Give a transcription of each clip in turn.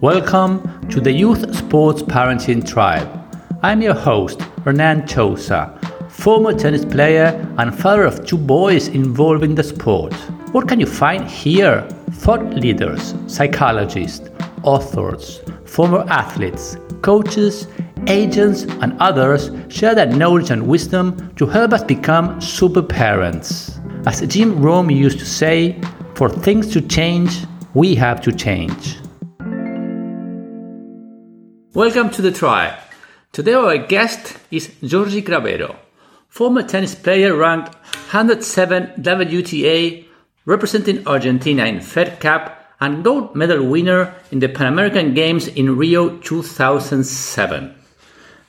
Welcome to the Youth Sports Parenting Tribe. I'm your host, Hernan Chousa, former tennis player and father of two boys involved in the sport. What can you find here? Thought leaders, psychologists, authors, former athletes, coaches, agents, and others share their knowledge and wisdom to help us become super parents. As Jim Rohn used to say, for things to change, we have to change. Welcome to the tribe. Today our guest is Georgi Cravero, former tennis player ranked 107 WTA, representing Argentina in Fed Cup and gold medal winner in the Pan American Games in Rio 2007.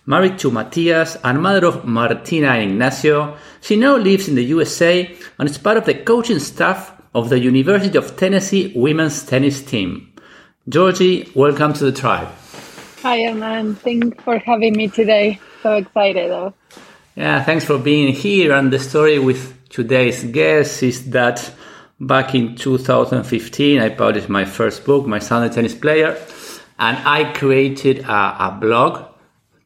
Married to Matias and mother of Martina and Ignacio, she now lives in the USA and is part of the coaching staff of the University of Tennessee women's tennis team. Georgi, welcome to the tribe. Hi, Hernan. Thanks for having me today. So excited, though. Yeah, thanks for being here. And the story with today's guest is that back in 2015, I published my first book, My Son, a Tennis Player, and I created a, a blog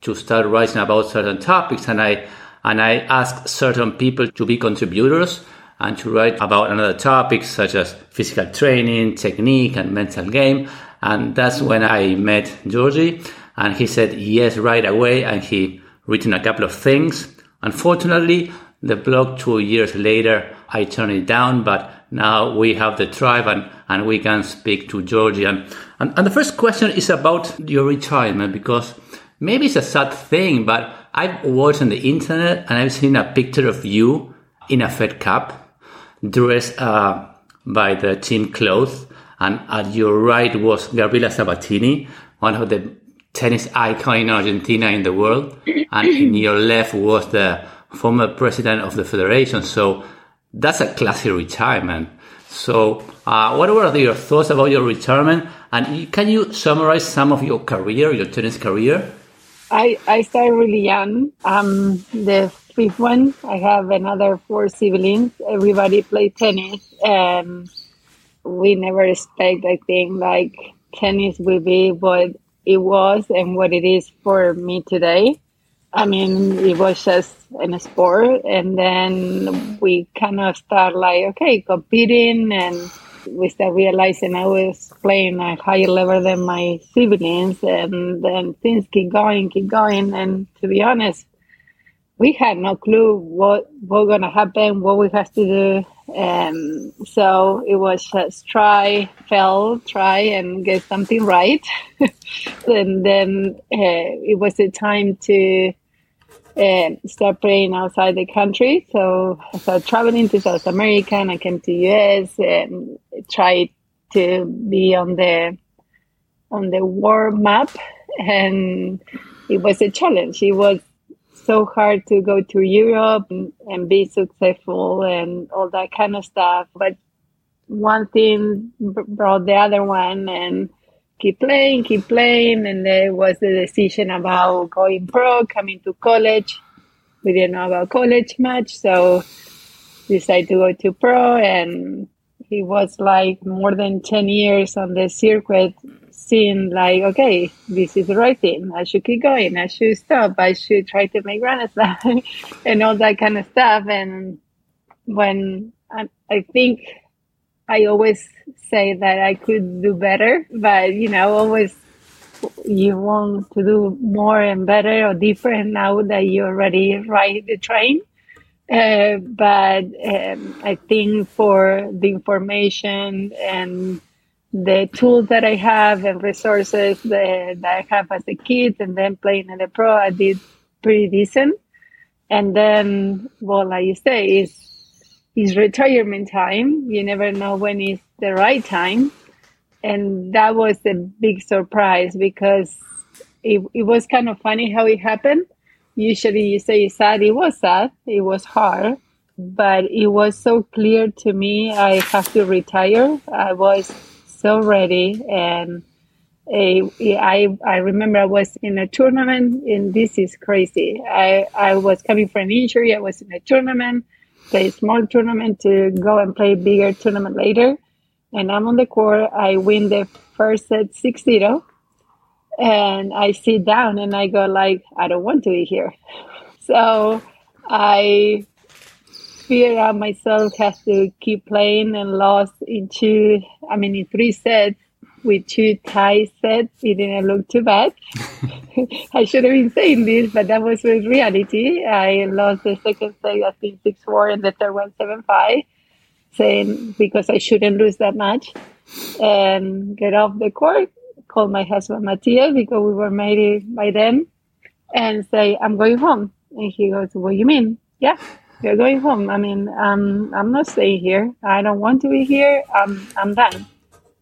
to start writing about certain topics. And I and I asked certain people to be contributors and to write about another topics such as physical training, technique, and mental game. And that's when I met Georgi, and he said yes right away, and he written a couple of things. Unfortunately, the blog two years later, I turned it down, but now we have the tribe and, and we can speak to Georgi. And, and, and the first question is about your retirement, because maybe it's a sad thing, but I've watched on the internet and I've seen a picture of you in a Fed Cup, dressed uh, by the team clothes and at your right was Gabriela Sabatini, one of the tennis icon in Argentina in the world, and in your left was the former president of the federation. So that's a classy retirement. So, uh, what were your thoughts about your retirement? And can you summarize some of your career, your tennis career? I, I started really young. I'm the fifth one. I have another four siblings. Everybody played tennis. And we never expect, I think, like tennis will be what it was and what it is for me today. I mean, it was just in a sport, and then we kind of start like, okay, competing, and we start realizing I was playing a higher level than my siblings, and then things keep going, keep going, and to be honest, we had no clue what what gonna happen, what we have to do, um, so it was just try, fail, try, and get something right. and then uh, it was the time to uh, start playing outside the country. So I started traveling to South America and I came to US and tried to be on the on the world map. And it was a challenge. It was so hard to go to Europe and, be successful and all that kind of stuff. But one thing brought the other one and keep playing, keep playing. And there was the decision about going pro, coming to college. We didn't know about college much. So decided to go to pro and he was like more than 10 years on the circuit seeing like, okay, this is the right thing. I should keep going. I should stop. I should try to make Grand and all that kind of stuff. And when I, I think I always say that I could do better, but you know, always you want to do more and better or different now that you already ride the train. Uh, but um, I think for the information and the tools that I have and resources that, I have as a kid and then playing in the pro, I did pretty decent. And then, well, like you say, is is retirement time. You never know when is the right time. And that was a big surprise because it, it was kind of funny how it happened. Usually you say it's sad. It was sad. It was hard, but it was so clear to me. I have to retire. I was so ready and uh, I I remember I was in a tournament and this is crazy. I, I was coming from injury. I was in a tournament, play a small tournament to go and play bigger tournament later. And I'm on the court. I win the first set 6 0 and I sit down and I go like, I don't want to be here. So I out myself has to keep playing and lost in two, I mean, in three sets with two tie sets. It didn't look too bad. I should have been saying this, but that was with reality. I lost the second set, I think 6 4, and the third one 7 5, saying because I shouldn't lose that much And get off the court, call my husband Matthias because we were married by then, and say, I'm going home. And he goes, What do you mean? Yeah, you're going home. I mean, um, I'm not staying here. I don't want to be here. I'm, I'm done.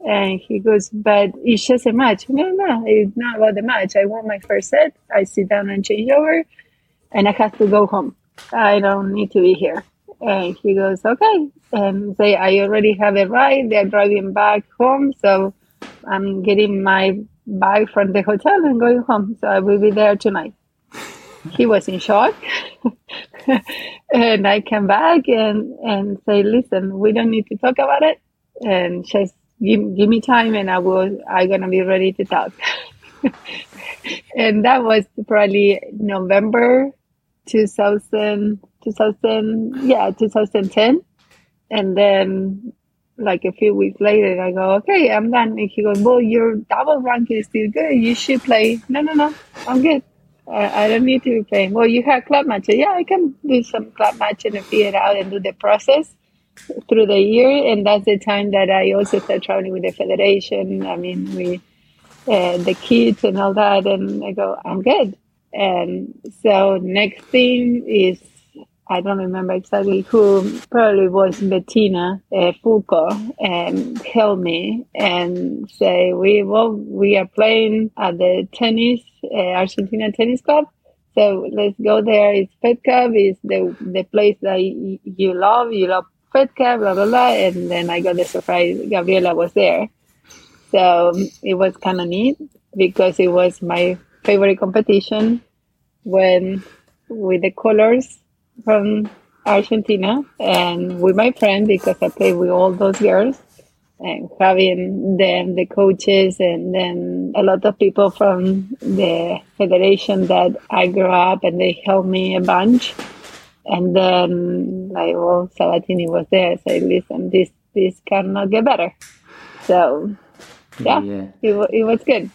And he goes, but it's just a match. No, no, it's not about the match. I want my first set. I sit down and change over, and I have to go home. I don't need to be here. And he goes, okay. And say, I already have a ride. They're driving back home. So I'm getting my bag from the hotel and going home. So I will be there tonight. he was in shock. and I came back and, and say, listen, we don't need to talk about it. And just give, give me time and I will, I'm going to be ready to talk. and that was probably November 2000, 2000, yeah, 2010. And then like a few weeks later, I go, okay, I'm done. And he goes, well, your double ranking is still good. You should play. No, no, no, I'm good. I, don't need to be playing. Well, you have club matches. Yeah, I can do some club matches and figure it out and do the process through the year, and that's the time that I also start traveling with the federation. I mean, we uh, the kids and all that, and I go, I'm good. And so next thing is I don't remember exactly who, probably was Bettina uh, Fulco, and help me and say, we well, we are playing at the tennis, uh, Argentina Tennis Club. So let's go there. It's Fed Cup. It's the, the place that y- you love. You love Fed Cup, blah, blah, blah. And then I got the surprise Gabriela was there. So it was kind of neat because it was my favorite competition when with the colors from Argentina and with my friend because I played with all those girls and having them, the coaches, and then a lot of people from the federation that I grew up and they helped me a bunch. And then, like, well, Sabatini was there. So, listen, this this cannot get better. So, yeah, yeah. It, it was good.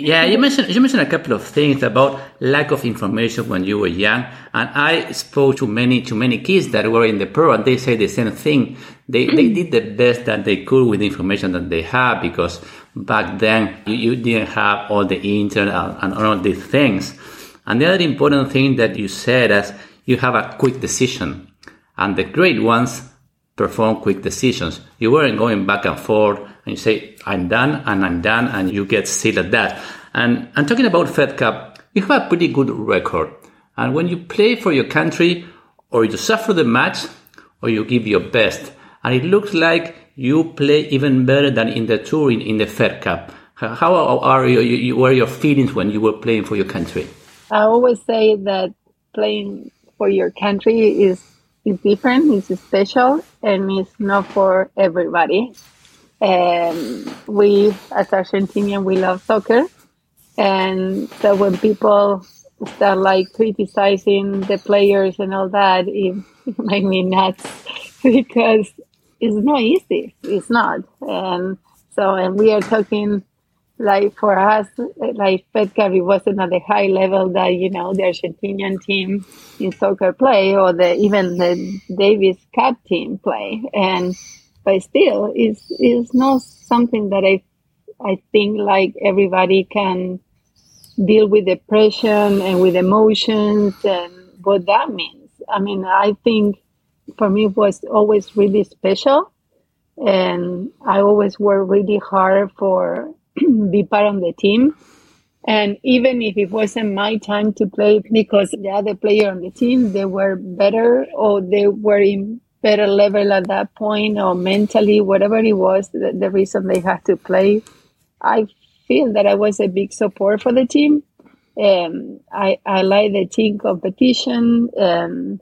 Yeah, you mentioned you mentioned a couple of things about lack of information when you were young, and I spoke to many to many kids that were in the pro, and they say the same thing. They they mm. did the best that they could with the information that they had because back then you, you didn't have all the internet and, and all these things. And the other important thing that you said is you have a quick decision. And the great ones perform quick decisions. You weren't going back and forth and you say, I'm done and I'm done and you get still at that. And, I'm talking about Fed Cup, you have a pretty good record. And when you play for your country, or you suffer the match, or you give your best. And it looks like you play even better than in the tour in, in the Fed Cup. How are you, you, were your feelings when you were playing for your country? I always say that playing for your country is is different, it's special, and it's not for everybody. And we, as Argentinian, we love soccer, and so when people start like criticizing the players and all that, it, it makes me nuts because it's not easy. It's not, and so and we are talking like for us, like Fed Cup, it wasn't at the high level that you know the Argentinian team in soccer play or the even the Davis Cup team play, and but still, it's it's not something that I I think like everybody can deal with depression and with emotions and what that means. I mean, I think for me it was always really special, and I always worked really hard for be part of the team. And even if it wasn't my time to play because the other player on the team, they were better or they were in better level at that point or mentally, whatever it was, the, the reason they had to play, I feel that I was a big support for the team. Um, I, I like the team competition. Um,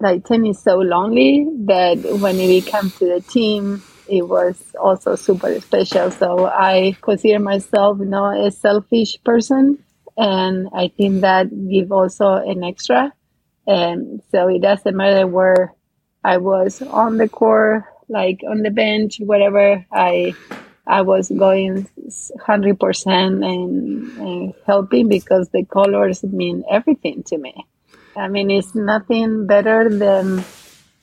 like tennis is so lonely that when it comes to the team, it was also super special. So I consider myself know, a selfish person, and I think that give also an extra. And so it doesn't matter where I was on the court, like on the bench, whatever. I I was going hundred percent and, helping because the colors mean everything to me. I mean, it's nothing better than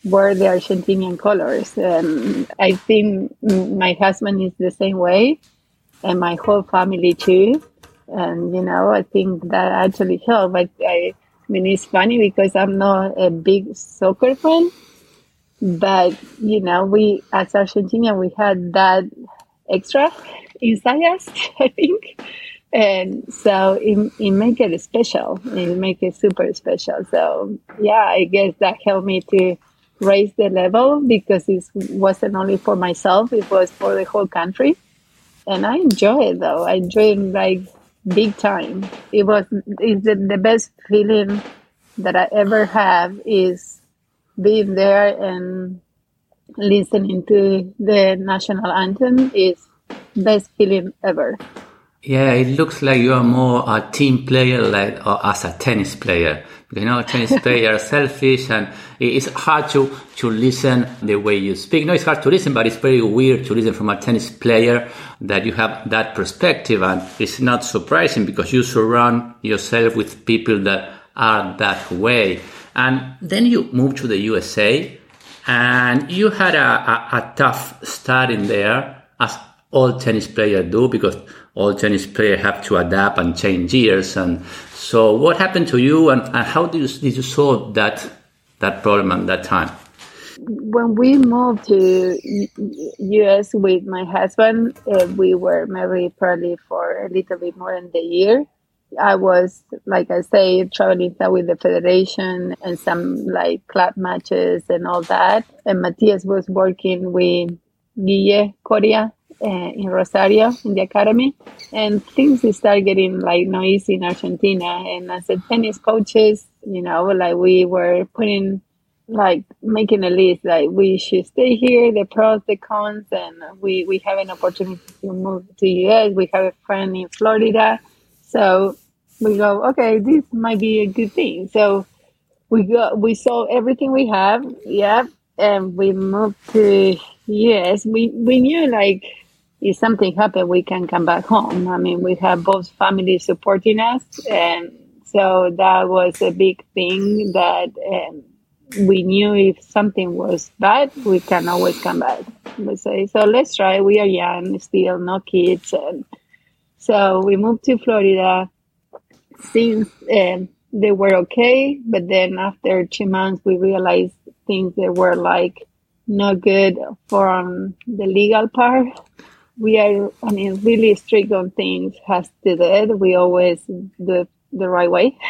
wear the Argentinian colors. And I think my husband is the same way, and my whole family too. And you know, I think that actually helped. I, I mean, it's funny because I'm not a big soccer fan, but you know, we as Argentina we had that extra inside us. I think. And so it, it make it special. It make it super special. So yeah, I guess that helped me to raise the level because it wasn't only for myself, it was for the whole country. And I enjoy it though. I enjoy it like big time. It was it's the, the best feeling that I ever have is being there and listening to the national anthem is best feeling ever. Yeah, it looks like you are more a team player, like or as a tennis player. Because you know, tennis players are selfish, and it's hard to to listen the way you speak. No, it's hard to listen, but it's very weird to listen from a tennis player that you have that perspective, and it's not surprising because you surround yourself with people that are that way. And then you moved to the USA, and you had a, a, a tough start in there, as all tennis players do, because all tennis players have to adapt and change gears. And so, what happened to you, and, and how did you, did you solve that that problem at that time? When we moved to US with my husband, uh, we were married probably for a little bit more than a year. I was, like I say, traveling with the federation and some like club matches and all that. And Matthias was working with Guille Coria uh, in Rosario in the academy, and things start getting like noisy in Argentina. And as a tennis coaches, you know, like we were putting like making a list like we should stay here the pros the cons and we we have an opportunity to move to us we have a friend in florida so we go okay this might be a good thing so we go we sold everything we have yeah and we moved to yes we we knew like if something happened, we can come back home. I mean, we have both families supporting us, and so that was a big thing that um, we knew if something was bad, we can always come back. We say, so let's try. We are young, still no kids, and so we moved to Florida. Since um, they were okay, but then after two months, we realized things that were like not good from the legal part we are, I mean, really strict on things has to do it. We always do the right way.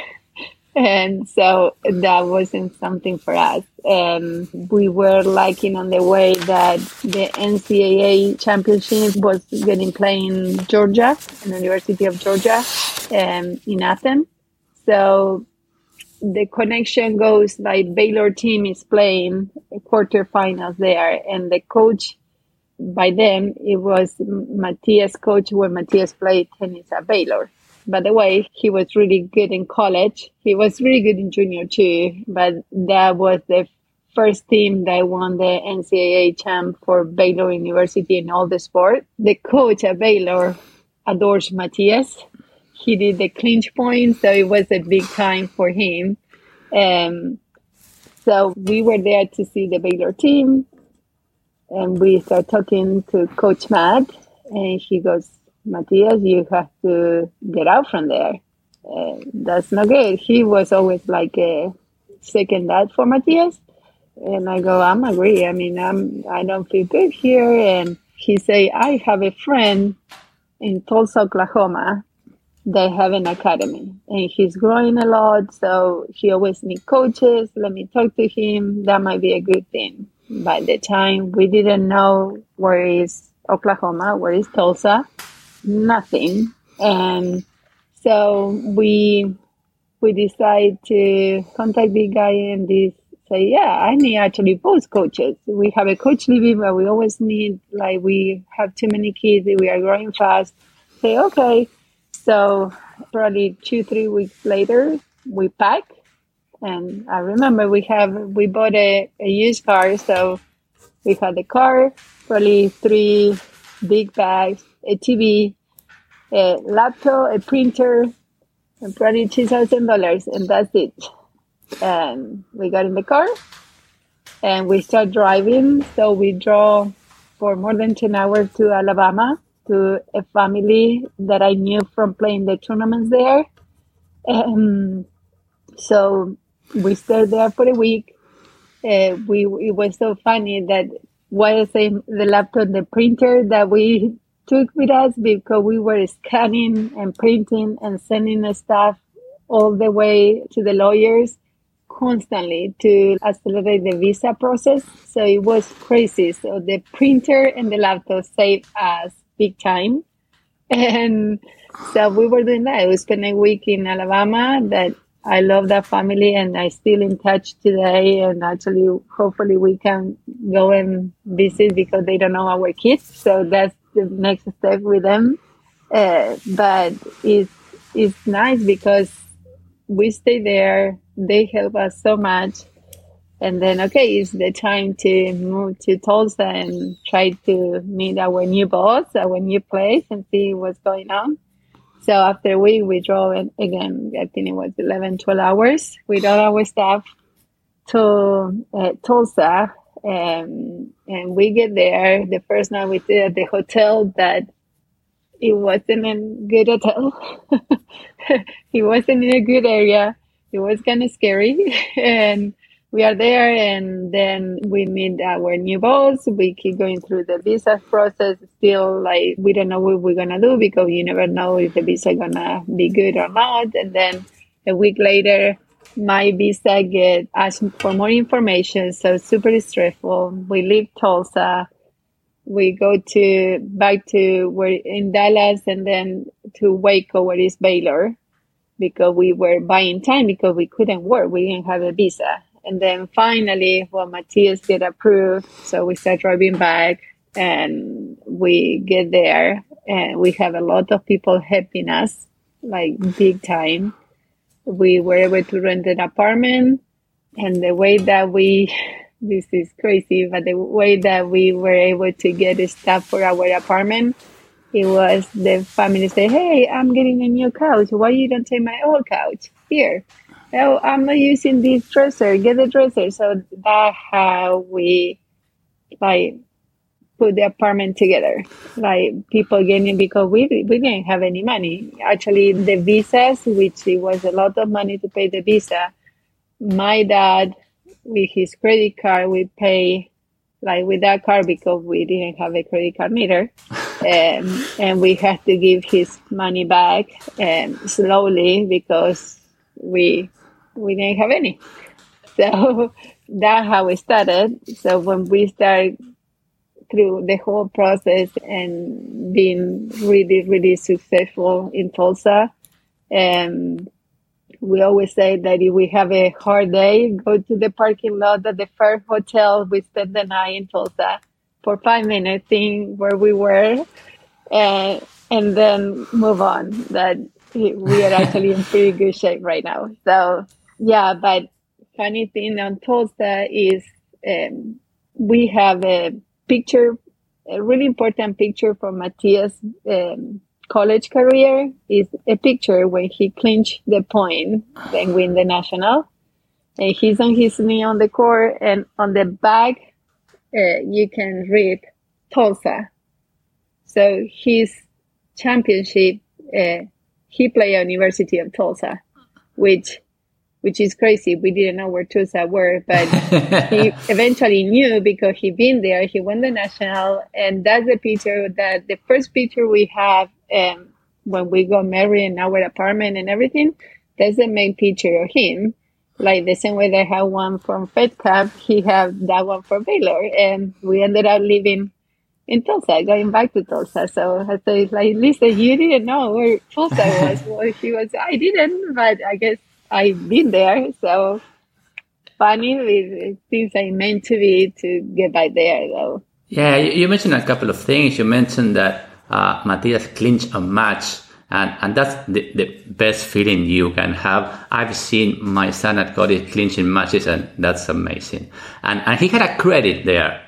and so that wasn't something for us. And we were liking on the way that the NCAA championship was getting played in Georgia, in the University of Georgia, um, in Athens. So the connection goes like Baylor team is playing quarterfinals there, and the coach by then it was Matthias' coach when Matthias played tennis at Baylor. By the way, he was really good in college. He was really good in junior too, but that was the first team that won the NCAA champ for Baylor University in all the sport. The coach at Baylor adores Matthias. He did the clinch point, so it was a big time for him. Um, so we were there to see the Baylor team and we start talking to Coach Matt, and he goes, Matthias, you have to get out from there. Uh, that's not good. He was always like a second dad for Matthias. And I go, I'm agree. I mean, I'm, I don't feel good here. And he say, I have a friend in Tulsa, Oklahoma. They have an academy and he's growing a lot. So he always need coaches. Let me talk to him. That might be a good thing by the time we didn't know where is Oklahoma, where is Tulsa, nothing. And so we we decide to contact the guy and this say, yeah, I need actually both coaches. We have a coach living, but we always need, like, we have too many kids, we are growing fast. Say, okay. So probably two, three weeks later, we pack. And I remember we have, we bought a, a used car. So we had the car, probably three big bags, a TV, a laptop, a printer, and probably $2,000. And that's it and we got in the car and we start driving. So we drove for more than 10 hours to Alabama to a family that I knew from playing the tournaments there. And so we stayed there for a week. Uh, we it was so funny that say the laptop, the printer that we took with us because we were scanning and printing and sending the stuff all the way to the lawyers constantly to accelerate the visa process. So it was crazy. So the printer and the laptop saved us big time. And so we were doing that. We spent a week in Alabama that I love that family and I still in touch today. And actually, hopefully we can go and visit because they don't know our kids. So that's the next step with them. Uh, but it's, it's nice because we stay there they help us so much. And then, okay, it's the time to move to Tulsa and try to meet our new boss, our new place, and see what's going on. So after week, we drove in, again, I think it was 11, 12 hours with all our staff to uh, Tulsa. Um, and we get there. The first night we stayed at the hotel that it wasn't a good hotel. it wasn't in a good area it was kind of scary. and we are there, and then we meet our new boss. We keep going through the visa process. Still, like we don't know what we're gonna do because you never know if the visa gonna be good or not. And then a week later, my visa get asked for more information. So super stressful. We leave Tulsa. We go to back to where in Dallas and then to Waco, where is Baylor because we were buying time because we couldn't work. We didn't have a visa. And then finally, well, Matthias get approved. So we start driving back and we get there and we have a lot of people helping us, like big time. We were able to rent an apartment and the way that we, this is crazy, but the way that we were able to get stuff for our apartment it was the family say, "Hey, I'm getting a new couch. Why you don't take my old couch here?" Oh, I'm not using this dresser. Get the dresser. So that's how we like put the apartment together. Like people getting because we we didn't have any money. Actually, the visas, which it was a lot of money to pay the visa. My dad, with his credit card, we pay like with that card because we didn't have a credit card meter. um, and we had to give his money back um, slowly because we we didn't have any. So that's how we started. So when we started through the whole process and being really really successful in Tulsa, um, we always say that if we have a hard day, go to the parking lot at the first hotel. We spend the night in Tulsa for five minutes, seeing where we were, and and then move on. That we are actually in pretty good shape right now. So yeah, but funny thing on Tulsa is um, we have a picture, a really important picture for Matthias' um, college career is a picture when he clinched the point and win the national. And he's on his knee on the court, and on the back uh, you can read Tulsa. So his championship, uh, he played at University of Tulsa, which which is crazy. We didn't know where Tulsa were, but he eventually knew because he been there. He won the national, and that's the picture that the first picture we have um, when we got married in our apartment and everything. That's the main picture of him like the same way they have one from Fed Cup, he had that one for Baylor, and we ended up living in Tulsa, going back to Tulsa. So I said, like, Lisa, you didn't know where Tulsa was. well, she was, I didn't, but I guess I've been there. So funny. Things I meant to be to get by there, though. Yeah, you mentioned a couple of things. You mentioned that uh, Matthias clinched a match, and, and that's the, the best feeling you can have. I've seen my son at college clinching matches, and that's amazing. And, and he had a credit there.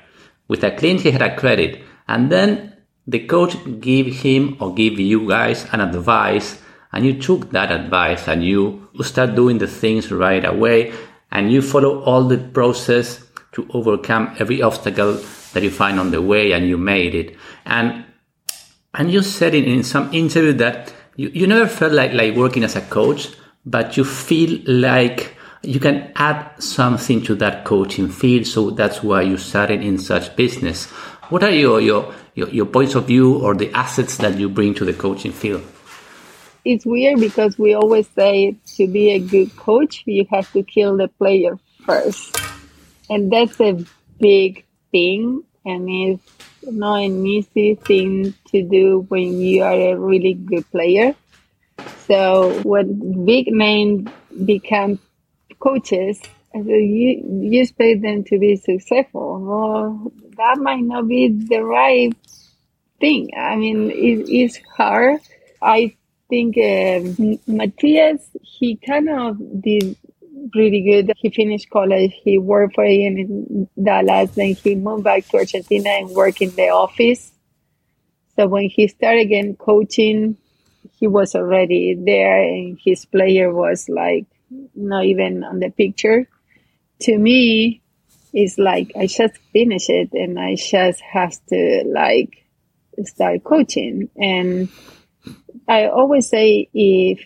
With a clinch, he had a credit. And then the coach give him or give you guys an advice, and you took that advice and you start doing the things right away, and you follow all the process to overcome every obstacle that you find on the way and you made it. And and you said in, in some interview that you, you never felt like, like working as a coach, but you feel like you can add something to that coaching field. So that's why you started in such business. What are your, your, your, your points of view or the assets that you bring to the coaching field? It's weird because we always say to be a good coach, you have to kill the player first. And that's a big thing and it's not an easy thing to do when you are a really good player. So when big names become coaches, uh, you you expect them to be successful. Well, that might not be the right thing. I mean, it is hard. I think uh, Matthias, he kind of did really good. He finished college. He worked for in Dallas. Then he moved back to Argentina and worked in the office. So when he started again coaching, he was already there and his player was like not even on the picture. To me, it's like I just finished it and I just have to like start coaching. And I always say if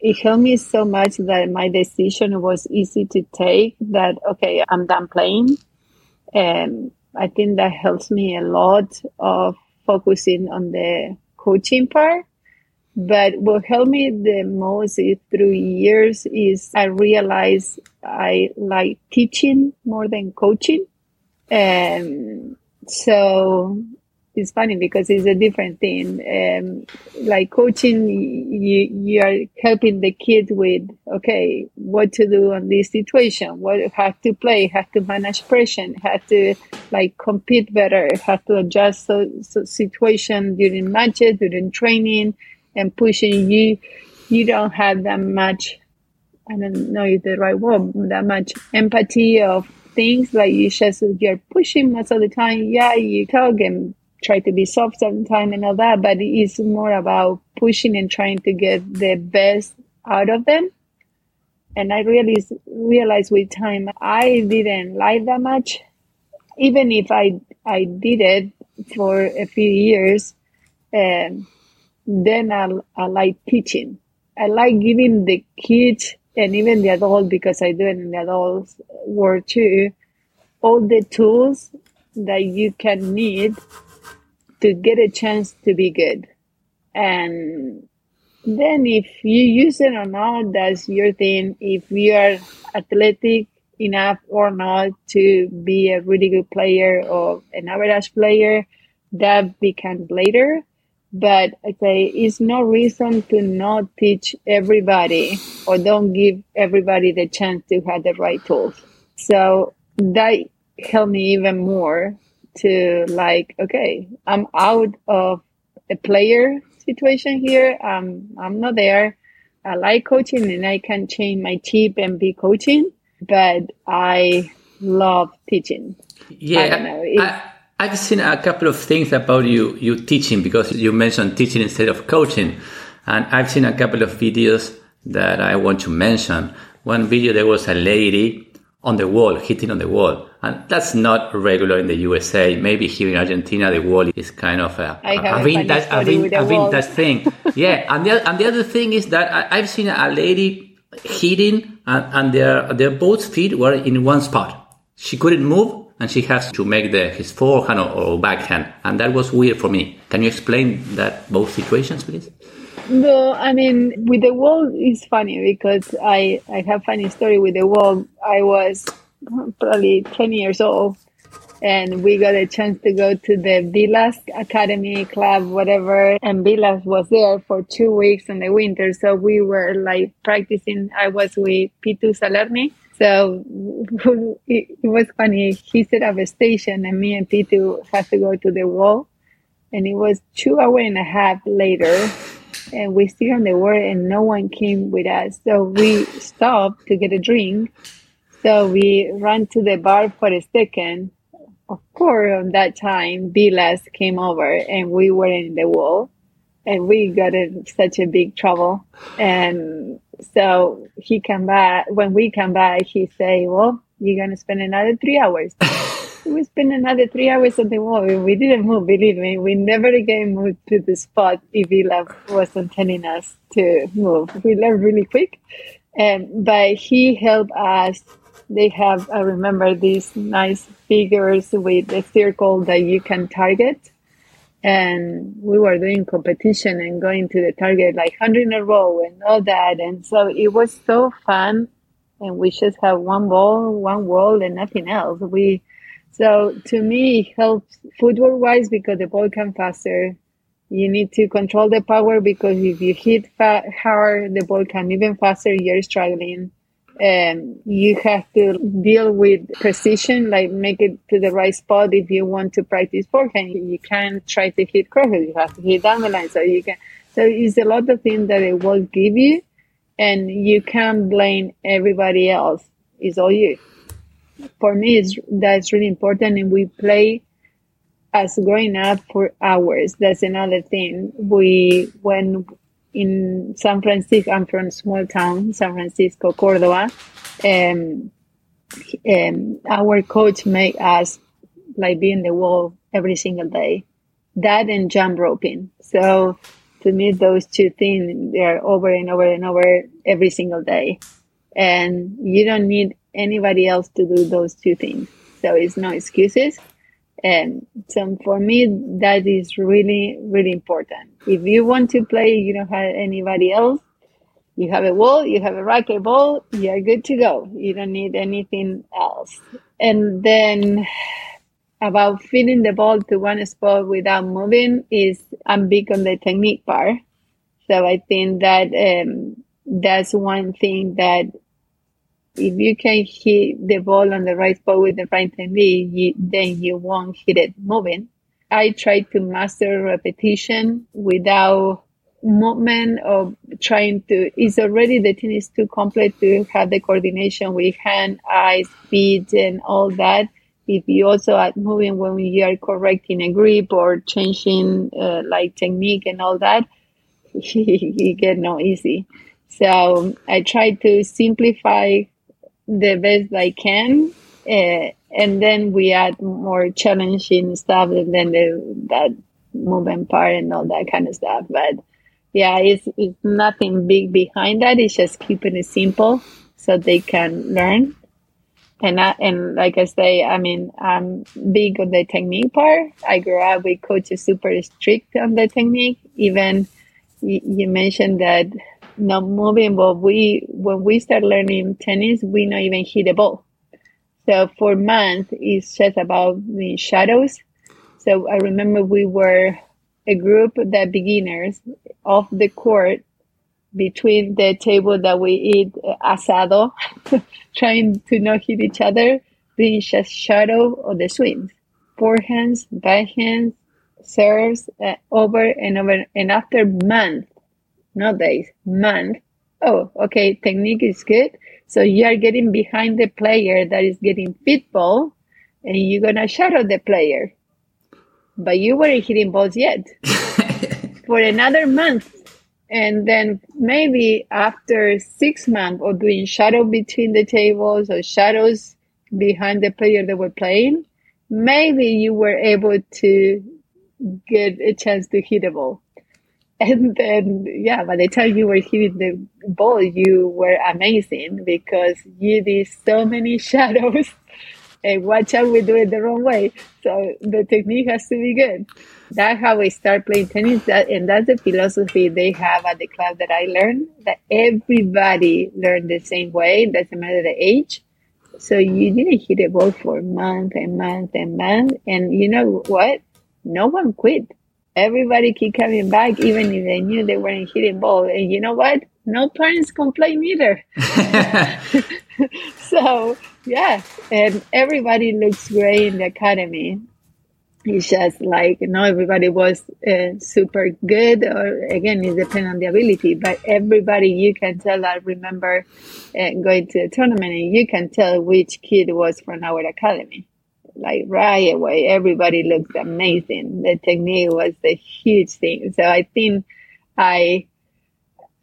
it helped me so much that my decision was easy to take that okay i'm done playing. And i think that helps me a lot of focusing on the coaching part. But what helped me the most is through years is i realized i like teaching more than coaching. And so it's funny because it's a different thing. Um, like coaching, you you are helping the kid with okay, what to do on this situation, what how to play, how to manage pressure, how to like compete better, how to adjust so, so situation during matches, during training, and pushing you. You don't have that much. I don't know if the right word, that much empathy of things like you just you're pushing most of the time. Yeah, you talk and try to be soft sometimes and all that, but it's more about pushing and trying to get the best out of them. And I really realized with time I didn't like that much. Even if I I did it for a few years, um, then I, I like teaching. I like giving the kids and even the adult because I do it in the adult world too, all the tools that you can need to get a chance to be good. And then if you use it or not, that's your thing. If you are athletic enough or not to be a really good player or an average player, that becomes later. But I say it's no reason to not teach everybody or don't give everybody the chance to have the right tools. So that helped me even more to like, okay, I'm out of a player situation here. Um, I'm not there. I like coaching and I can change my chip and be coaching, but I love teaching. Yeah. I, have seen a couple of things about you, you teaching because you mentioned teaching instead of coaching. And I've seen a couple of videos that I want to mention. One video, there was a lady on the wall, hitting on the wall. And that's not regular in the USA. Maybe here in Argentina, the wall is kind of uh, a, a, a vintage, a, vin, a vintage thing. yeah. And the, and the other thing is that I, have seen a lady hitting and, and their, their both feet were in one spot. She couldn't move and she has to make the, his forehand or, or backhand. And that was weird for me. Can you explain that both situations, please? No, I mean with the wall it's funny because I I have funny story with the wall. I was probably ten years old, and we got a chance to go to the Vilas Academy Club, whatever. And Vilas was there for two weeks in the winter. So we were like practicing. I was with Pitu Salerni. So it, was funny. He set up a station and me and Pitu had to go to the wall. And it was two hour and a half later. And we still on the wall and no one came with us. So we stopped to get a drink. So we ran to the bar for a second of course, on that time, Vilas came over and we were in the wall and we got in such a big trouble. And so he come back, when we come back, he say, well, you're going to spend another three hours. we spent another three hours on the wall. We didn't move, believe me. We never again moved to the spot if Vila wasn't telling us to move. We learned really quick. And, but he helped us they have I remember these nice figures with the circle that you can target. And we were doing competition and going to the target like 100 in a row and all that. And so it was so fun. And we just have one ball one wall and nothing else. We so to me it helps football wise because the ball can faster. You need to control the power because if you hit fa- hard the ball can even faster. You're struggling um, you have to deal with precision, like make it to the right spot if you want to practice forehand. You can't try to hit crossed, you have to hit down the line. So you can, so it's a lot of things that it will give you, and you can't blame everybody else. It's all you. For me, it's, that's really important, and we play as growing up for hours. That's another thing. We when in San Francisco. I'm from a small town, San Francisco, Cordoba. Um, um, our coach made us like be in the wall every single day. That and jump roping. So to me, those two things, they're over and over and over every single day. And you don't need anybody else to do those two things. So it's no excuses. And so for me, that is really, really important. If you want to play, you don't have anybody else. You have a wall, you have a racket ball, you're good to go. You don't need anything else. And then about feeding the ball to one spot without moving is I'm big on the technique part. So I think that um, that's one thing that if you can hit the ball on the right spot with the right technique, you, then you won't hit it moving. I try to master repetition without movement or trying to it's already the thing is too complex to have the coordination with hand, eyes, feet and all that. If you also are moving when you are correcting a grip or changing uh, like technique and all that, you get no easy. So I try to simplify the best I can. Uh, and then we add more challenging stuff and then the, that movement part and all that kind of stuff. But yeah, it's, it's nothing big behind that. It's just keeping it simple so they can learn. And I, and like I say, I mean, I'm big on the technique part. I grew up with coaches super strict on the technique. Even you mentioned that not moving, but we when we start learning tennis, we not even hit the ball. So for months, it's just about the shadows. So I remember we were a group that beginners off the court between the table that we eat asado, trying to not hit each other, being just shadow of the swings, forehands, backhands, serves uh, over and over. And after months, not days, month. Oh, okay, technique is good. So you are getting behind the player that is getting fit ball and you're gonna shadow the player. But you weren't hitting balls yet. For another month. And then maybe after six months of doing shadow between the tables or shadows behind the player that were playing, maybe you were able to get a chance to hit a ball. And then, yeah, by the time you were hitting the ball, you were amazing because you did so many shadows. and watch out, we do it the wrong way. So the technique has to be good. That's how I start playing tennis. That, and that's the philosophy they have at the club that I learned that everybody learned the same way. Doesn't matter the age. So you didn't hit a ball for month and month and month. And you know what? No one quit. Everybody keep coming back, even if they knew they weren't hitting ball. And you know what? No parents complain either. so yeah, and everybody looks great in the academy it's just like not everybody was uh, super good or again it depends on the ability but everybody you can tell i remember uh, going to a tournament and you can tell which kid was from our academy like right away everybody looked amazing. The technique was a huge thing. So i think i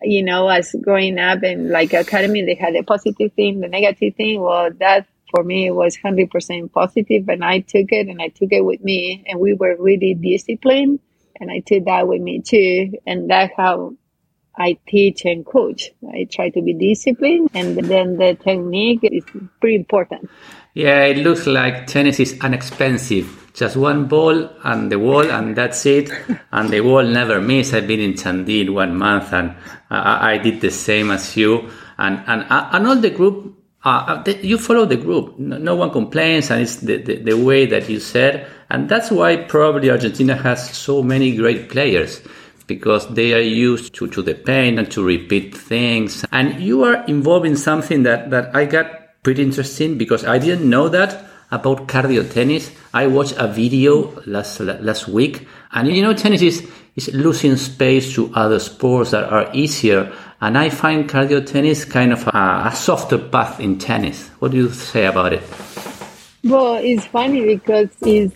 you know as growing up in like academy they had a positive thing the negative thing. Well that for me was 100% positive and i took it and i took it with me and we were really disciplined and i took that with me too. And that's how i teach and coach. I try to be disciplined and then the technique is pretty important yeah it looks like tennis is inexpensive just one ball and the wall and that's it and the wall never miss i've been in Tandil one month and I, I did the same as you and and, and all the group uh, uh you follow the group. No, one complains, and it's the, the, the, way that you said. And that's why probably Argentina has so many great players because they are used to, to the pain and to repeat things. And you are involved in something that, that I got pretty interesting because I didn't know that about cardio tennis. I watched a video last last week, and you know, tennis is, is losing space to other sports that are easier and I find cardio tennis kind of a, a softer path in tennis. What do you say about it? Well, it's funny because it's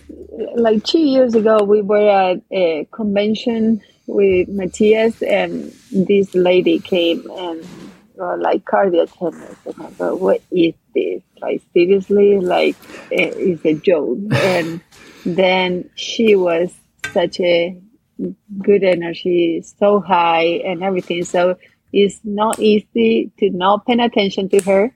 like two years ago we were at a convention with Matthias and this lady came and uh, like cardio tennis and I go, what is this? Like seriously, like it's a joke. and then she was such a good energy, so high and everything. So it's not easy to not pay attention to her.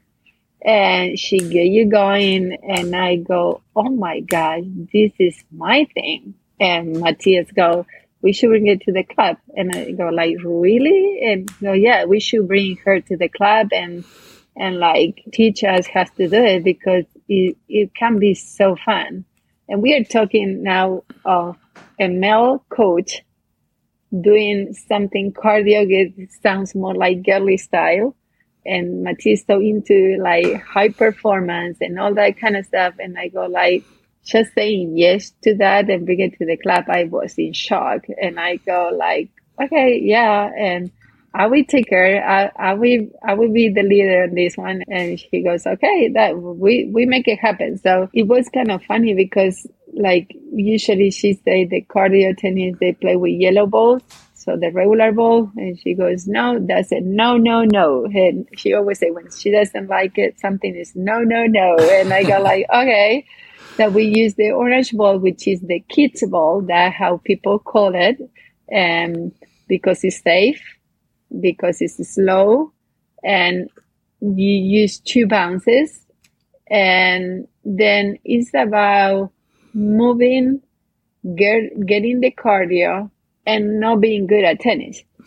And she get you going, and I go, oh my god, this is my thing. And Matthias go, we should bring it to the club. And I go like, really? And go, yeah, we should bring her to the club and and like teach us how to do it because it, it can be so fun. And we are talking now of a male coach doing something cardio it sounds more like girly style and Matisto into like high performance and all that kind of stuff and I go like just saying yes to that and bring it to the club I was in shock. And I go like okay yeah and I will take her. I, I will I will be the leader in this one. And she goes okay that we we make it happen. So it was kind of funny because like usually she say the cardio tennis they play with yellow balls so the regular ball. And she goes no that's it no no no. And she always say when she doesn't like it something is no no no. And i go like okay that we use the orange ball which is the kids ball that how people call it and because it's safe because it's slow and you use two bounces and then it's about moving, get, getting the cardio, and not being good at tennis.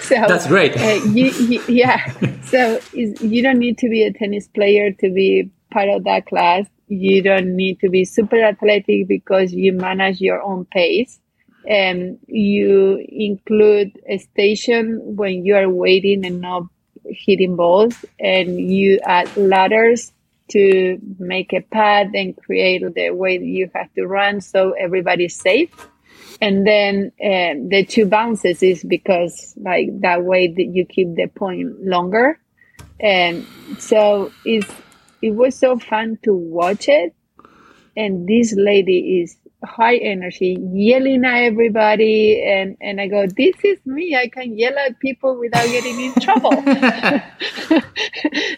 so that's great. uh, you, you, yeah. so you don't need to be a tennis player to be part of that class. You don't need to be super athletic because you manage your own pace. And you include a station when you are waiting and not hitting balls, and you add ladders to make a pad and create the way you have to run so everybody's safe. And then uh, the two bounces is because like that way that you keep the point longer. And so it's, it was so fun to watch it. And this lady is high energy, yelling at everybody. And, and I go, this is me. I can yell at people without getting in trouble.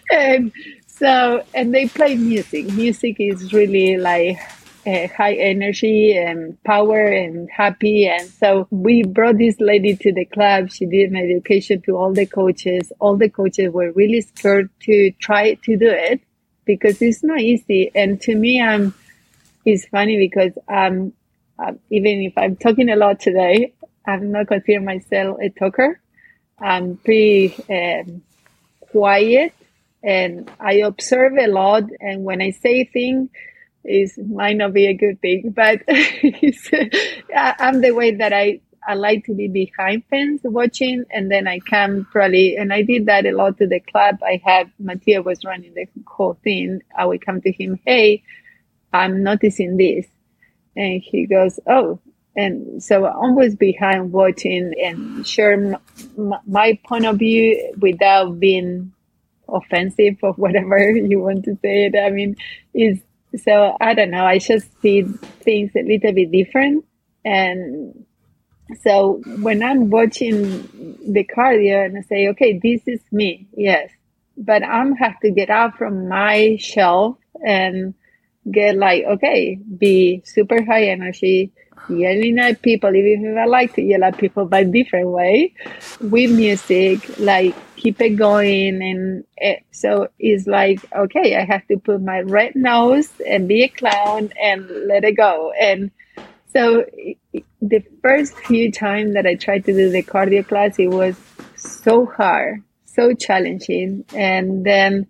and so, and they play music. Music is really like uh, high energy and power and happy. And so we brought this lady to the club. She did an education to all the coaches. All the coaches were really scared to try to do it because it's not easy. And to me, I'm, it's funny because um, uh, even if I'm talking a lot today, I'm not consider myself a talker. I'm pretty um, quiet and I observe a lot. And when I say things, it might not be a good thing, but I'm the way that I I like to be behind fence watching, and then I come probably, and I did that a lot to the club. I had Mattia was running the whole thing. I would come to him, hey, I'm noticing this, and he goes, oh, and so I'm always behind watching and share m- my point of view without being offensive or whatever you want to say it. I mean, is so I don't know. I just see things a little bit different and so when I'm watching the cardio and I say, okay, this is me, yes, but I'm have to get out from my shelf and get like, okay, be super high energy, yelling at people, even if I like to yell at people by different way, with music, like keep it going. And it, so it's like, okay, I have to put my red nose and be a clown and let it go. And so the first few times that I tried to do the cardio class, it was so hard, so challenging. And then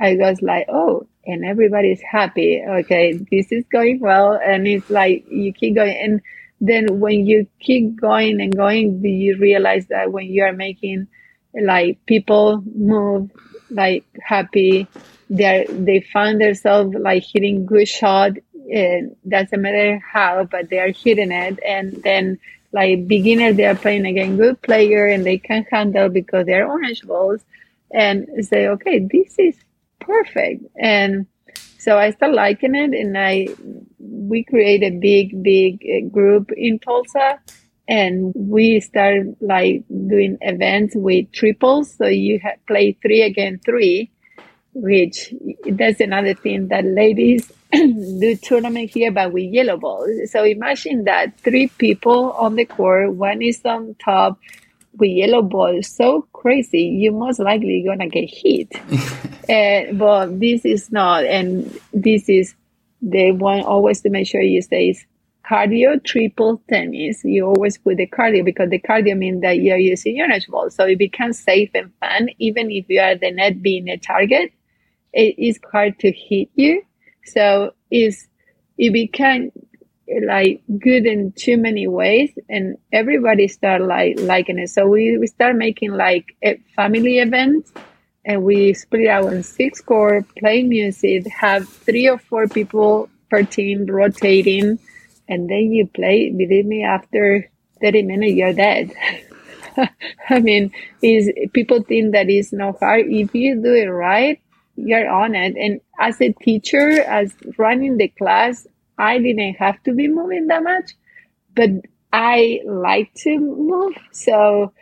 I was like, oh, and everybody's happy. Okay, this is going well. And it's like you keep going. And then when you keep going and going, do you realize that when you are making like people move like happy, they are they find themselves like hitting good shot it doesn't matter how, but they are hitting it. And then like beginners, they are playing again good player and they can handle because they're orange balls and say, okay, this is perfect. And so I start liking it and I, we create a big, big uh, group in Tulsa and we start like doing events with triples. So you ha- play three again three, which that's another thing that ladies do tournament here, but with yellow balls. So imagine that three people on the court, one is on top with yellow balls. So crazy, you most likely gonna get hit. uh, but this is not, and this is the one always to make sure you stay is cardio triple tennis. You always put the cardio because the cardio means that you're using your edge ball. So it becomes safe and fun, even if you are the net being a target. It is hard to hit you so is it became like good in too many ways and everybody start like liking it. So we, we start making like a family events and we split out in six core, play music, have three or four people per team rotating, and then you play. Believe me, after 30 minutes, you're dead. I mean, is people think that it's not hard. If you do it right, you're on it. And as a teacher, as running the class, I didn't have to be moving that much, but I like to move. So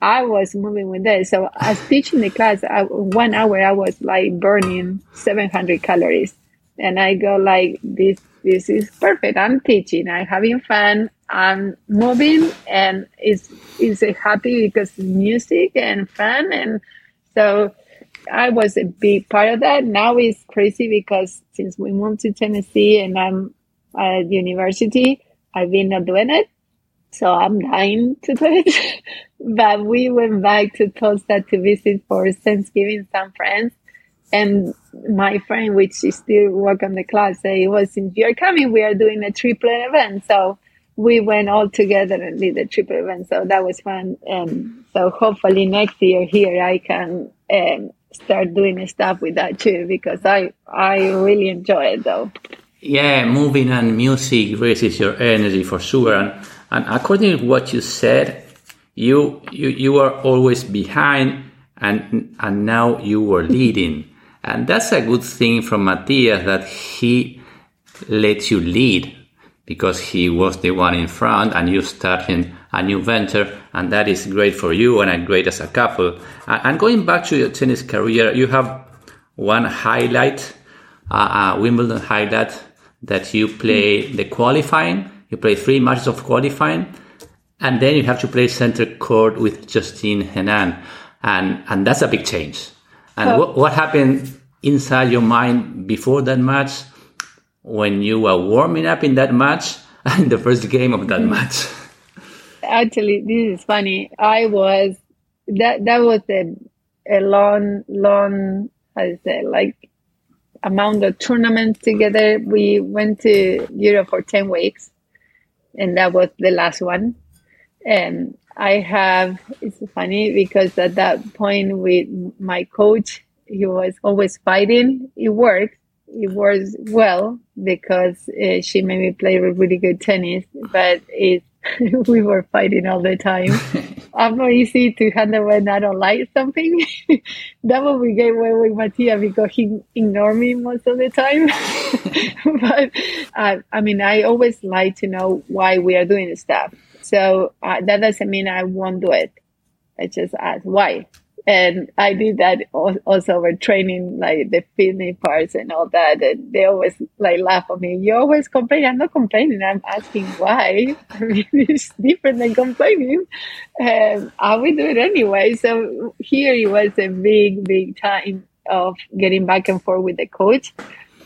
I was moving with that. So as teaching the class, I, one hour I was like burning 700 calories. And I go like, this, this is perfect. I'm teaching. I'm having fun. I'm moving and it's, it's happy because music and fun. And so I was a big part of that. Now it's crazy because since we moved to Tennessee and I'm at university, I've been not doing it. So I'm dying to do it. but we went back to Tulsa to visit for Thanksgiving some friends. And my friend, which is still work on the class, say, well, since you're coming, we are doing a triple event. So we went all together and did a triple event. So that was fun. And so hopefully next year here I can um, start doing stuff with that too because I I really enjoy it though. Yeah, moving and music raises your energy for sure. And and according to what you said, you you you are always behind and and now you were leading. And that's a good thing from Matthias that he lets you lead because he was the one in front and you starting a new venture and that is great for you and great as a couple. And going back to your tennis career you have one highlight uh, uh, wimbledon highlight that you play the qualifying. You play three matches of qualifying and then you have to play center court with justine henin and and that's a big change. And oh. what, what happened inside your mind before that match when you were warming up in that match in the first game of that match? Actually, this is funny. I was that that was a a long long how to say like amount of tournaments together. We went to Europe for ten weeks, and that was the last one. And I have it's funny because at that point with my coach, he was always fighting. It worked. It was well because uh, she made me play really good tennis, but it we were fighting all the time. I'm not easy to handle when I don't like something. that what we get away with Matia because he ignore me most of the time. but uh, I mean, I always like to know why we are doing stuff. So uh, that doesn't mean I won't do it. I just ask why and I did that also over training, like the fitness parts and all that. And they always like laugh at me. You always complain. I'm not complaining. I'm asking why. I mean, it's different than complaining. And I will do it anyway. So here it was a big, big time of getting back and forth with the coach.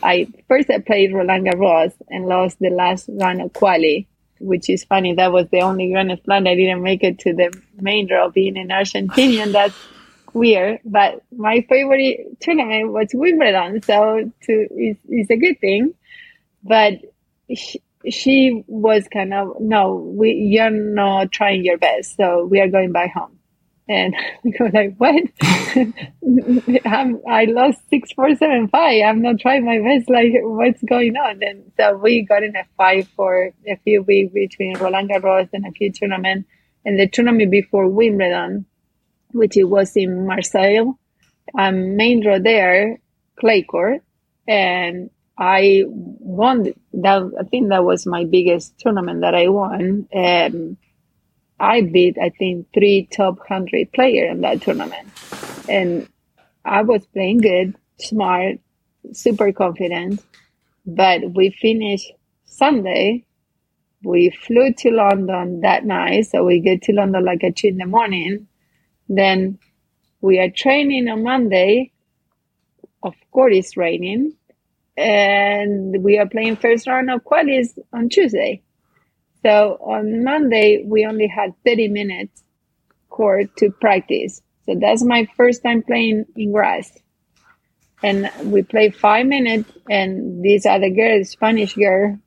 I first I played Roland Garros and lost the last round of quali, which is funny. That was the only Grand Slam I didn't make it to the main draw, being an Argentina. And that's weird, but my favorite tournament was Wimbledon, so to it's, it's a good thing. But she, she was kind of no, we you're not trying your best, so we are going back home. And we go like, what? i lost six, four, seven, five. I'm not trying my best. Like, what's going on? And so we got in a fight for a few weeks between Roland Garros and a few tournaments. And the tournament before Wimbledon, which it was in Marseille, um, main draw there, clay court, and I won that. I think that was my biggest tournament that I won. And I beat, I think, three top hundred player in that tournament, and I was playing good, smart, super confident. But we finished Sunday. We flew to London that night, so we get to London like at two in the morning then we are training on Monday. Of course, it's raining. And we are playing first round of qualies on Tuesday. So on Monday, we only had 30 minutes court to practice. So that's my first time playing in grass. And we played five minutes, and this other girl, Spanish girl,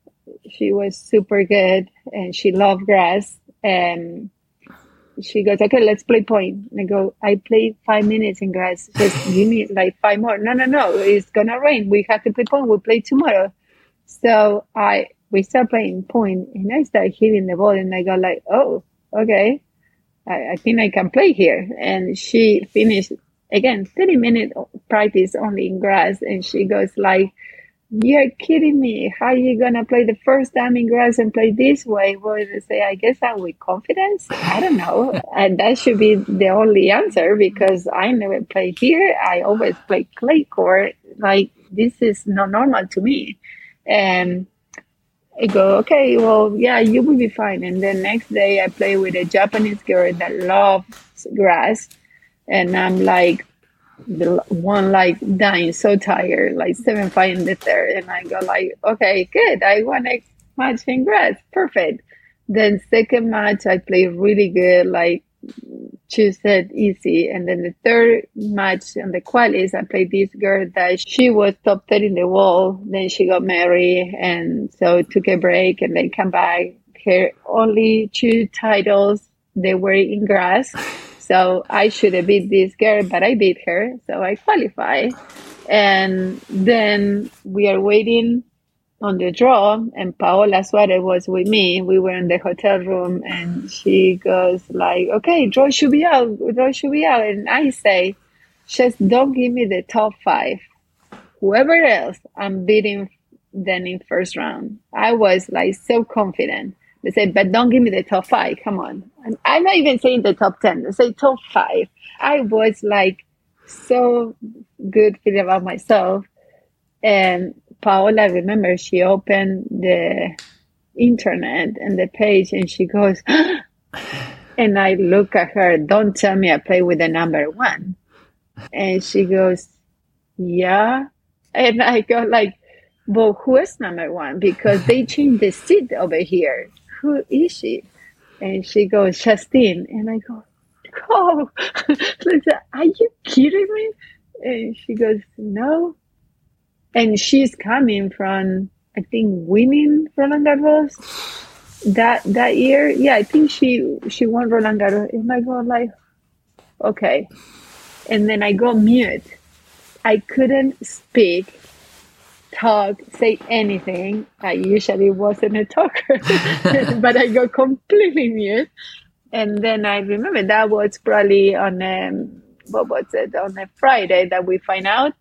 she was super good and she loved grass. And she goes, okay, let's play point. And I go, I played five minutes in grass. Just give me like five more. No, no, no. It's gonna rain. We have to play point. We'll play tomorrow. So I we start playing point, and I start hitting the ball, and I go like, oh, okay, I, I think I can play here. And she finished again, thirty minute practice only in grass, and she goes like you're kidding me. How are you gonna play the first time in grass and play this way? Well, they say, I guess I'm with confidence. I don't know. and that should be the only answer because I never play here. I always play clay court. Like this is not normal to me. And I go, okay, well, yeah, you will be fine. And then next day I play with a Japanese girl that loves grass. And I'm like, the one like dying so tired, like seven five in the third, and I go like, okay, good. I won next match in grass, perfect. Then second match I play really good, like two set easy, and then the third match and the qualies I played this girl that she was top thirty in the world. Then she got married, and so took a break and then come back. Her only two titles they were in grass so I should have beat this girl, but I beat her. So I qualify. And then we are waiting on the draw and Paola Suarez was with me. We were in the hotel room and she goes like, okay, draw should be out, draw should be out. And I say, just don't give me the top five. Whoever else, I'm beating then in first round. I was like so confident. They say, but don't give me the top five. Come on. I'm not even saying the top 10. They say top five. I was like so good feeling about myself. And Paola, remember, she opened the internet and the page and she goes, and I look at her, don't tell me I play with the number one. And she goes, yeah. And I go like, well, who is number one? Because they changed the seat over here who is she? And she goes, Justine. And I go, oh, Lisa, are you kidding me? And she goes, no. And she's coming from, I think, winning Roland Garros that that year. Yeah, I think she she won Roland Garros. And I go like, okay. And then I go mute. I couldn't speak, talk, say anything. I usually wasn't a talker, but I go completely mute. And then I remember that was probably on um, what was it on a Friday that we find out.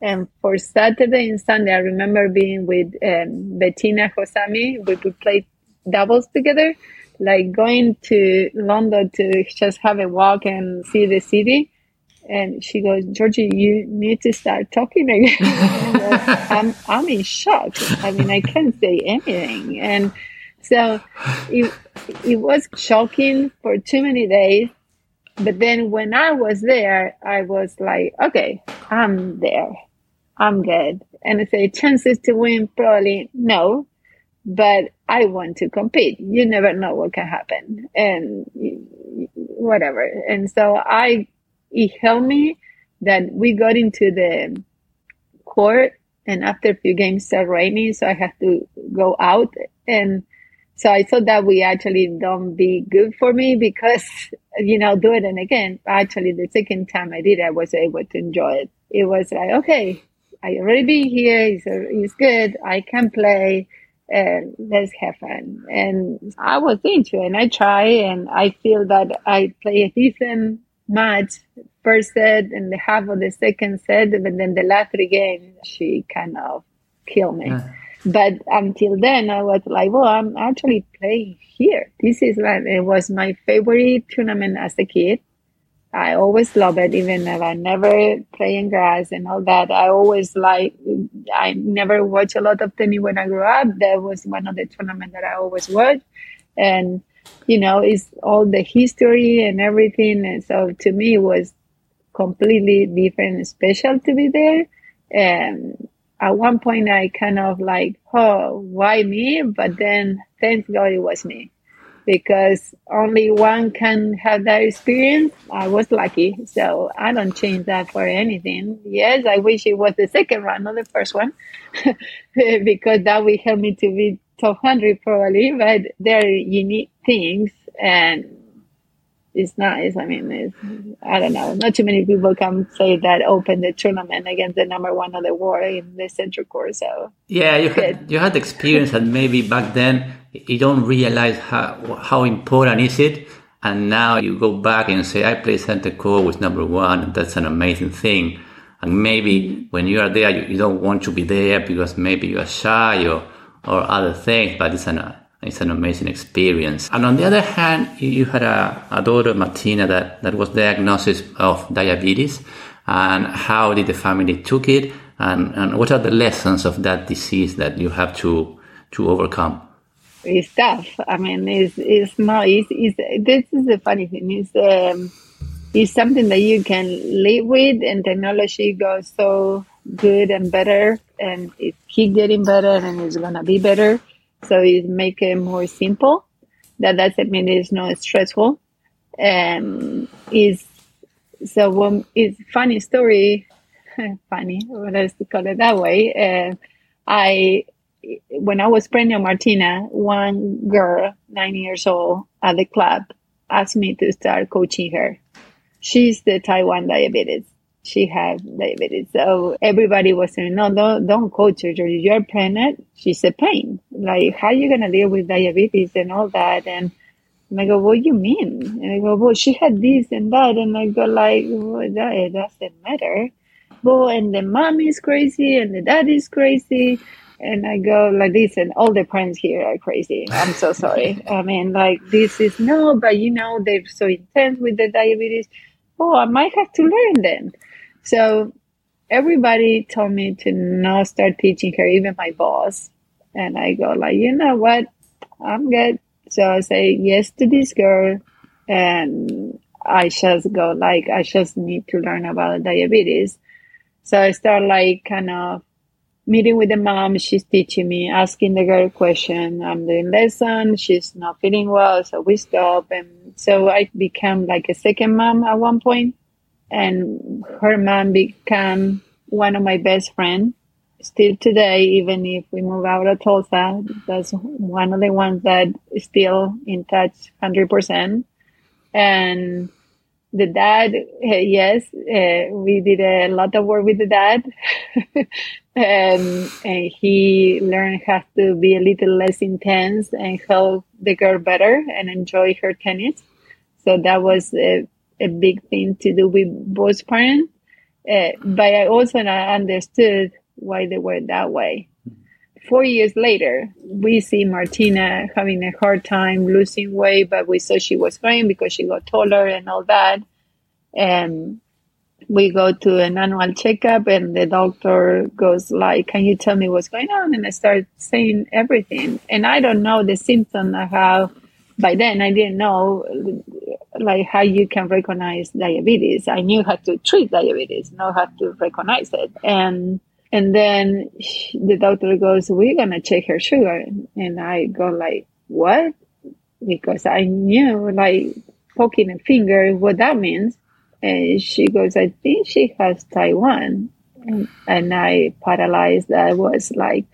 And for Saturday and Sunday, I remember being with um, Betina Jozami. We would play doubles together, like going to London to just have a walk and see the city. And she goes, Georgi, you need to start talking again. I'm, I'm in shock. I mean, I can't say anything. And so it, it was shocking for too many days. But then when I was there, I was like, okay, I'm there. I'm good. And I say, chances to win, probably no but I want to compete. You never know what can happen and whatever. And so I, it helped me that we got into the court and after a few games started raining. So I had to go out. And so I thought that we actually don't be good for me because, you know, do it and again, actually the second time I did, I was able to enjoy it. It was like, okay, I already been here. It's, it's good. I can play and let's have fun. And I was into it and I try and I feel that I play a decent match first set and the half of the second set, but then the last three games she kind of killed me. Yeah. But until then, I was like, well, I'm actually playing here. This is like, it was my favorite tournament as a kid. I always love it, even if I never play in grass and all that. I always like, I never watch a lot of tennis when I grew up. That was one of the tournaments that I always watched. And, you know, it's all the history and everything. And so to me, it was completely different and special to be there. And at one point, I kind of like, oh, why me? But then, thank God it was me because only one can have that experience. I was lucky, so I don't change that for anything. Yes, I wish it was the second one, not the first one, because that would help me to be top hundred probably. But there you unique things, and it's nice. I mean, I don't know. Not too many people can say that open the tournament against the number one of the world in the Central Court. So yeah, you had you had experience, and maybe back then you don't realize how how important is it. And now you go back and say, I play center court with number one, and that's an amazing thing. And maybe when you are there, you, you don't want to be there because maybe you are shy or or other things, but it's an it's an amazing experience. And on the other hand, you had a, a daughter, Martina, that, that was diagnosed of diabetes. And how did the family took it? And, and what are the lessons of that disease that you have to, to overcome? It's tough. I mean, it's, it's not, it's, this is the funny thing. It's, um, it's something that you can live with and technology goes so good and better and it keep getting better and it's going to be better so it make it more simple. That doesn't mean it's not stressful. Um, is so when it's funny story, funny, let's call it that way. Uh, I when I was pregnant Martina, one girl, nine years old, at the club, asked me to start coaching her. She's the type one diabetes she had diabetes. So everybody was saying, no, don't, don't coach her. You're pregnant. She's a pain. Like, how are you going to deal with diabetes and all that? And, and I go, what do you mean? And I go, well, she had this and that. And I go like, well, that it doesn't matter. Well, and the mom is crazy and the dad is crazy. And I go like this, and all the parents here are crazy. I'm so sorry. I mean, like this is no, but you know, they're so intense with the diabetes. Oh, I might have to learn then. So everybody told me to not start teaching her, even my boss. And I go like, you know what? I'm good. So I say yes to this girl and I just go like, I just need to learn about diabetes. So I start like kind of meeting with the mom. She's teaching me, asking the girl question. I'm doing lesson. She's not feeling well. So we stop. And so I became like a second mom at one point and her mom became one of my best friends. Still today, even if we move out of Tulsa, that's one of the ones that is still in touch 100%. And the dad, uh, yes, uh, we did a lot of work with the dad. and, and he learned how to be a little less intense and help the girl better and enjoy her tennis. So that was a, a big thing to do with both parents. Uh, but I also understood why they were that way. Four years later, we see Martina having a hard time losing weight, but we saw she was growing because she got taller and all that. And we go to an annual checkup and the doctor goes like can you tell me what's going on and i start saying everything and i don't know the symptom i have by then i didn't know like how you can recognize diabetes i knew how to treat diabetes not how to recognize it and and then the doctor goes we're gonna check her sugar and i go like what because i knew like poking a finger what that means and she goes, I think she has 1. And, and I paralyzed. I was like,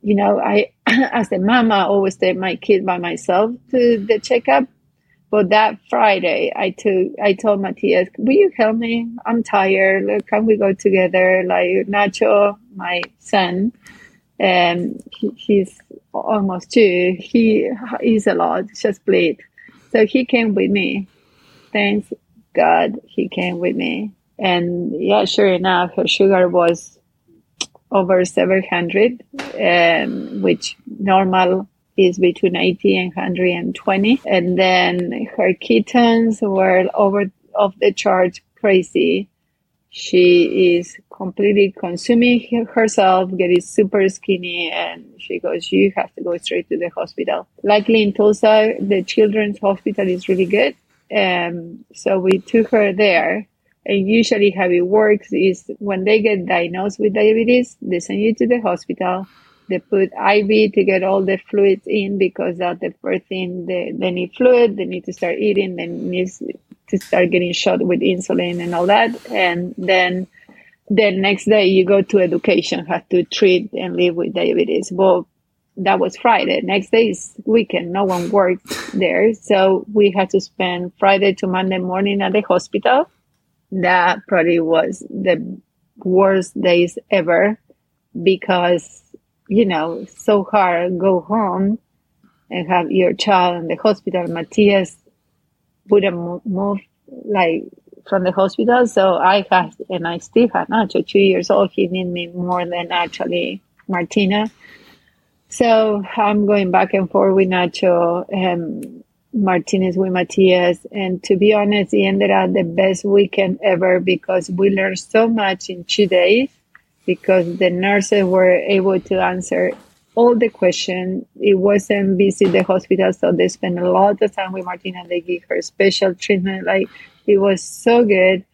you know, I, as a mama, I always take my kid by myself to the checkup. But that Friday, I took, I told Matthias, will you help me? I'm tired. Can we go together? Like Nacho, my son, and he, he's almost two. He is a lot, just bleed. So he came with me. Thanks God, he came with me. And yeah, sure enough, her sugar was over 700, um, which normal is between 80 and 120. And then her ketones were over of the chart crazy. She is completely consuming herself, getting super skinny, and she goes, You have to go straight to the hospital. Luckily, in Tulsa, the children's hospital is really good. Um, so we took her there. And usually, how it works is when they get diagnosed with diabetes, they send you to the hospital. They put IV to get all the fluids in because that's the first thing they, they need fluid. They need to start eating. They need to start getting shot with insulin and all that. And then the next day, you go to education, have to treat and live with diabetes. Well, that was Friday. Next day is weekend. No one worked there. So we had to spend Friday to Monday morning at the hospital. That probably was the worst days ever because, you know, so hard go home and have your child in the hospital. Matthias wouldn't move like from the hospital. So I had, and I still had Nacho, two years old. He needed me more than actually Martina. So I'm going back and forth with Nacho and Martina's with Matias. And to be honest, it ended up the best weekend ever because we learned so much in two days because the nurses were able to answer all the questions. It wasn't busy the hospital, so they spent a lot of time with Martina. They give her special treatment. Like it was so good.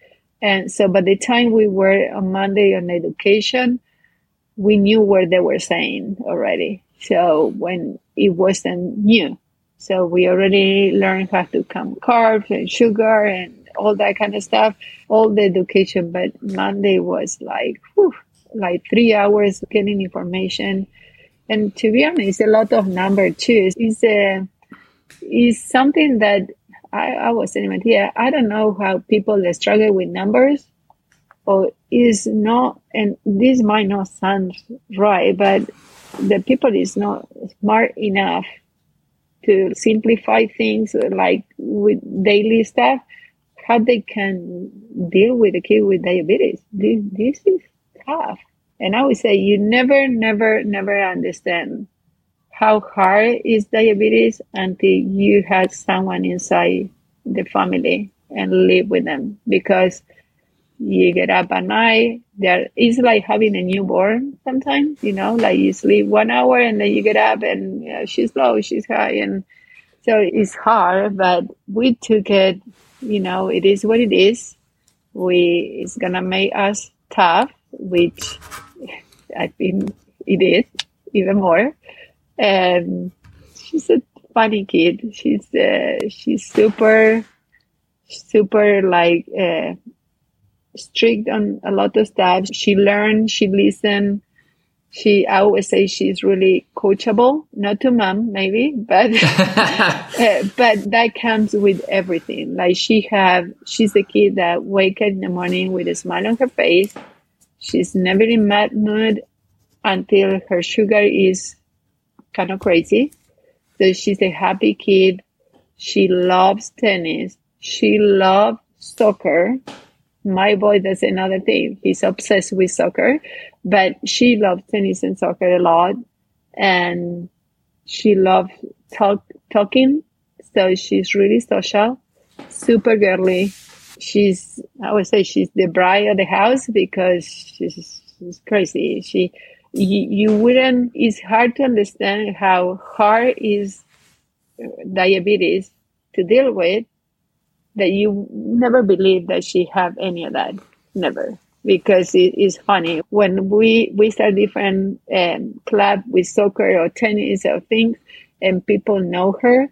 And so by the time we were on Monday on education, we knew what they were saying already. So when it wasn't new, so we already learned how to count carbs and sugar and all that kind of stuff, all the education. But Monday was like, whew, like three hours getting information. And to be honest, a lot of number too is a, is something that I, I was saying, here. I don't know how people struggle with numbers or is not, and this might not sound right, but the people is not smart enough to simplify things like with daily stuff how they can deal with a kid with diabetes this, this is tough and i would say you never never never understand how hard is diabetes until you have someone inside the family and live with them because you get up at night. There it's like having a newborn sometimes, you know, like you sleep one hour and then you get up and you know, she's low, she's high, and so it's hard. But we took it, you know, it is what it is. We it's gonna make us tough, which I think it is even more. And she's a funny kid. She's uh, she's super, super like. Uh, strict on a lot of stuff. She learned, she listened. She, I always say she's really coachable, not to mom, maybe, but, uh, but that comes with everything. Like she have, she's a kid that wake up in the morning with a smile on her face. She's never in mad mood until her sugar is kind of crazy. So she's a happy kid. She loves tennis. She loves soccer. My boy does another thing. He's obsessed with soccer, but she loves tennis and soccer a lot. And she loves talk, talking. So she's really social, super girly. She's, I would say she's the bride of the house because she's, she's crazy. She, you, you wouldn't, it's hard to understand how hard is diabetes to deal with that you never believe that she have any of that. Never. Because it is funny. When we we start different um, club with soccer or tennis or things and people know her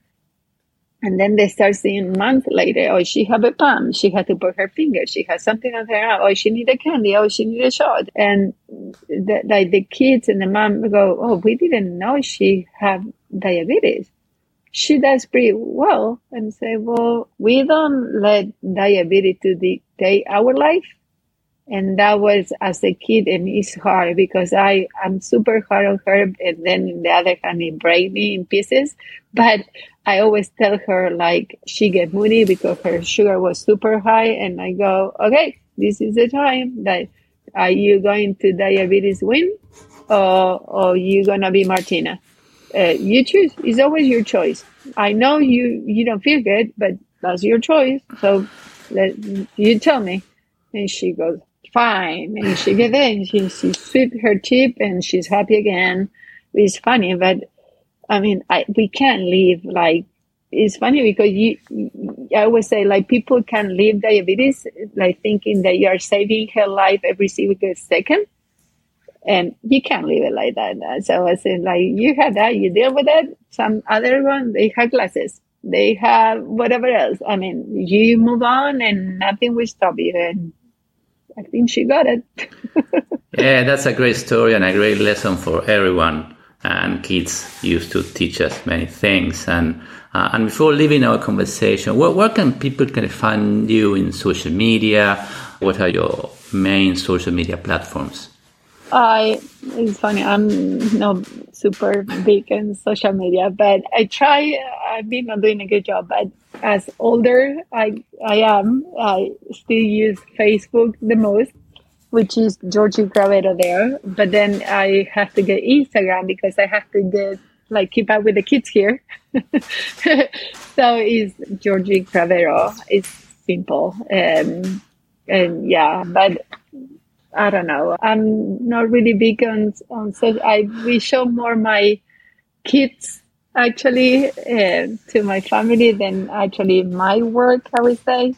and then they start seeing months later oh she have a pump. she had to put her finger. She has something on her arm. Oh she need a candy. Oh she need a shot. And the, like the kids and the mom go oh we didn't know she have diabetes. She does pretty well and say, well, we don't let diabetes to dictate our life. And that was as a kid, and it's hard because I am super hard on her, and then in the other hand, it break me in pieces. But I always tell her like she get moody because her sugar was super high, and I go, okay, this is the time that are you going to diabetes win, or or you gonna be Martina? uh, you choose. It's always your choice. I know you you don't feel good, but that's your choice. So let you tell me. And she goes, fine. And she gets in. She she sweep her tip and she's happy again. It's funny, but I mean, I we can't live like it's funny because you I always say like people can live diabetes like thinking that you are saving her life every single second and you can't live it like that. So I said, like, you have that, you deal with it. Some other one, they have glasses, they have whatever else. I mean, you move on and nothing will stop you. And I think she got it. yeah, that's a great story and a great lesson for everyone. And kids used to teach us many things. And uh, and before leaving our conversation, where, where can people can find you in social media? What are your main social media platforms? I it's funny. I'm not super big in social media, but I try. I've been not doing a good job, but as older I I am, I still use Facebook the most, which is Georgi Cravero there. But then I have to get Instagram because I have to get like keep up with the kids here. so it's Georgi Cravero. It's simple. Um, and yeah, but I don't know. I'm not really big on on so I we show more my kids actually uh, to my family than actually my work. I would say.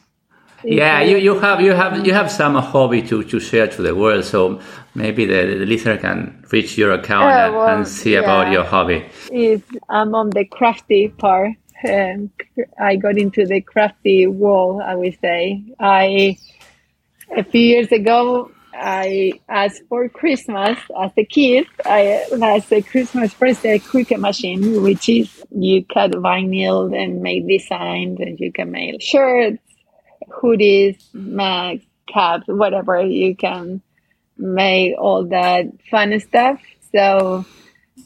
Yeah, you, you have you have you have some hobby to, to share to the world, so maybe the, the listener can reach your account and, well, and, see yeah. about your hobby. Is I'm on the crafty part. Um, I got into the crafty wall. I would say I a few years ago I asked for Christmas as a kid. I asked a Christmas present a Cricut machine, which is you cut vinyl and make designs, and you can make shirts, hoodies, mags, caps, whatever you can make all that fun stuff. So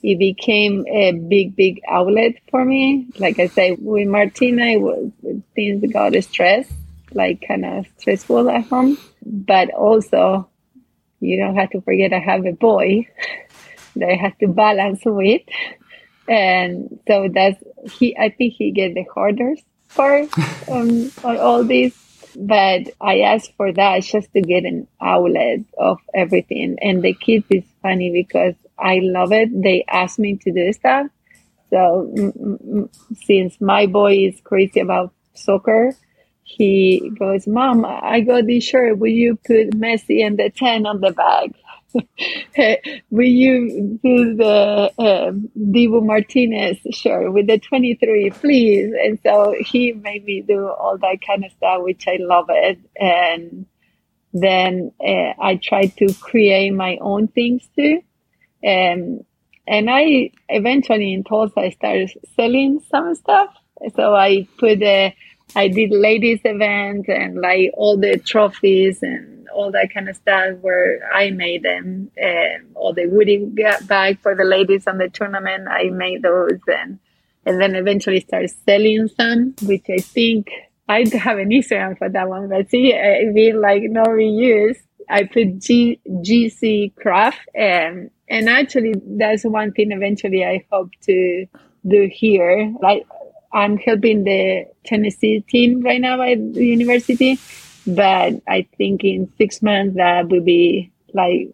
it became a big, big outlet for me. Like I say, with Martina, it was, things got stressed, like kind of stressful at home. But also, you don't have to forget I have a boy that I have to balance with. And so that's he I think he get the hardest part on, on all this. But I asked for that just to get an outlet of everything. And the kids is funny because I love it. They ask me to do stuff. So m- m- since my boy is crazy about soccer, he goes, Mom, I got this shirt. Will you put Messi and the 10 on the back? Will you do the uh, Martinez shirt with the 23, please? And so he made me do all that kind of stuff, which I love it. And then uh, I tried to create my own things too. Um, and I eventually in Tulsa, I started selling some stuff. So I put, uh, I did ladies events and like all the trophies and all that kind of stuff where I made them. Um, all the woody bag for the ladies on the tournament, I made those and and then eventually started selling some, which I think I have an Instagram for that one, but see, I mean, like no reuse. I put G, GC craft and, and actually that's one thing eventually I hope to do here. Like I'm helping the Tennessee team right now at the university, but I think in six months that will be like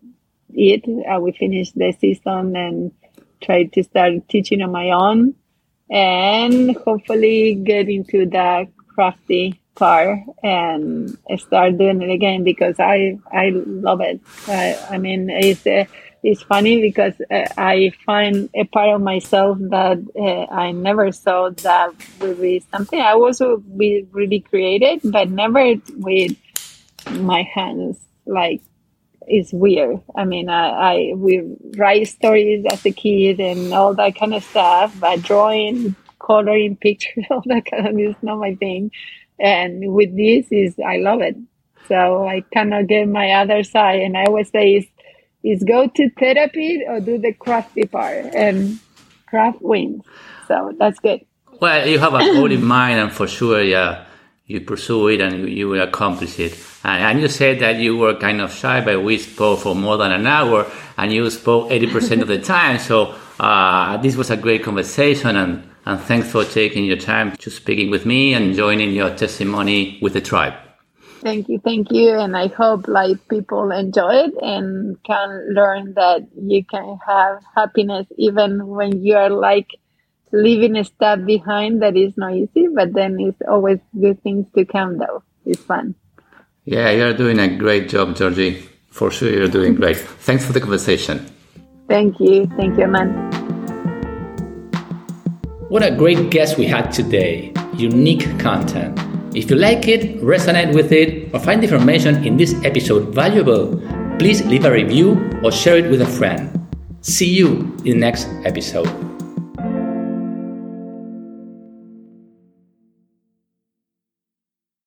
it. I will finish the season and try to start teaching on my own and hopefully get into the crafty car and start doing it again because I I love it. I, I mean, it's uh, it's funny because uh, I find a part of myself that uh, I never thought that would be something I also be really creative, but never with my hands. Like it's weird. I mean, I, I we write stories as a kid and all that kind of stuff, but drawing, coloring pictures, all that kind of is not my thing. And with this is I love it. So I cannot get my other side. And I always say is is go to therapy or do the crafty part and craft wins. So that's good. Well, you have a goal in mind and for sure, yeah, you pursue it and you, will accomplish it. And, and, you said that you were kind of shy, but we spoke for more than an hour and you spoke 80% of the time. So uh, this was a great conversation and, and thanks for taking your time to speaking with me and joining your testimony with the tribe. Thank you, thank you, and I hope like people enjoy it and can learn that you can have happiness even when you are like leaving a stuff behind that is not easy, but then it's always good things to come though. It's fun. Yeah, you're doing a great job, Georgi. For sure, you're doing great. Thanks for the conversation. Thank you. Thank you, man. What a great guest we had today. Unique content. If you like it, resonate with it, or find information in this episode valuable, please leave a review or share it with a friend. See you in the next episode.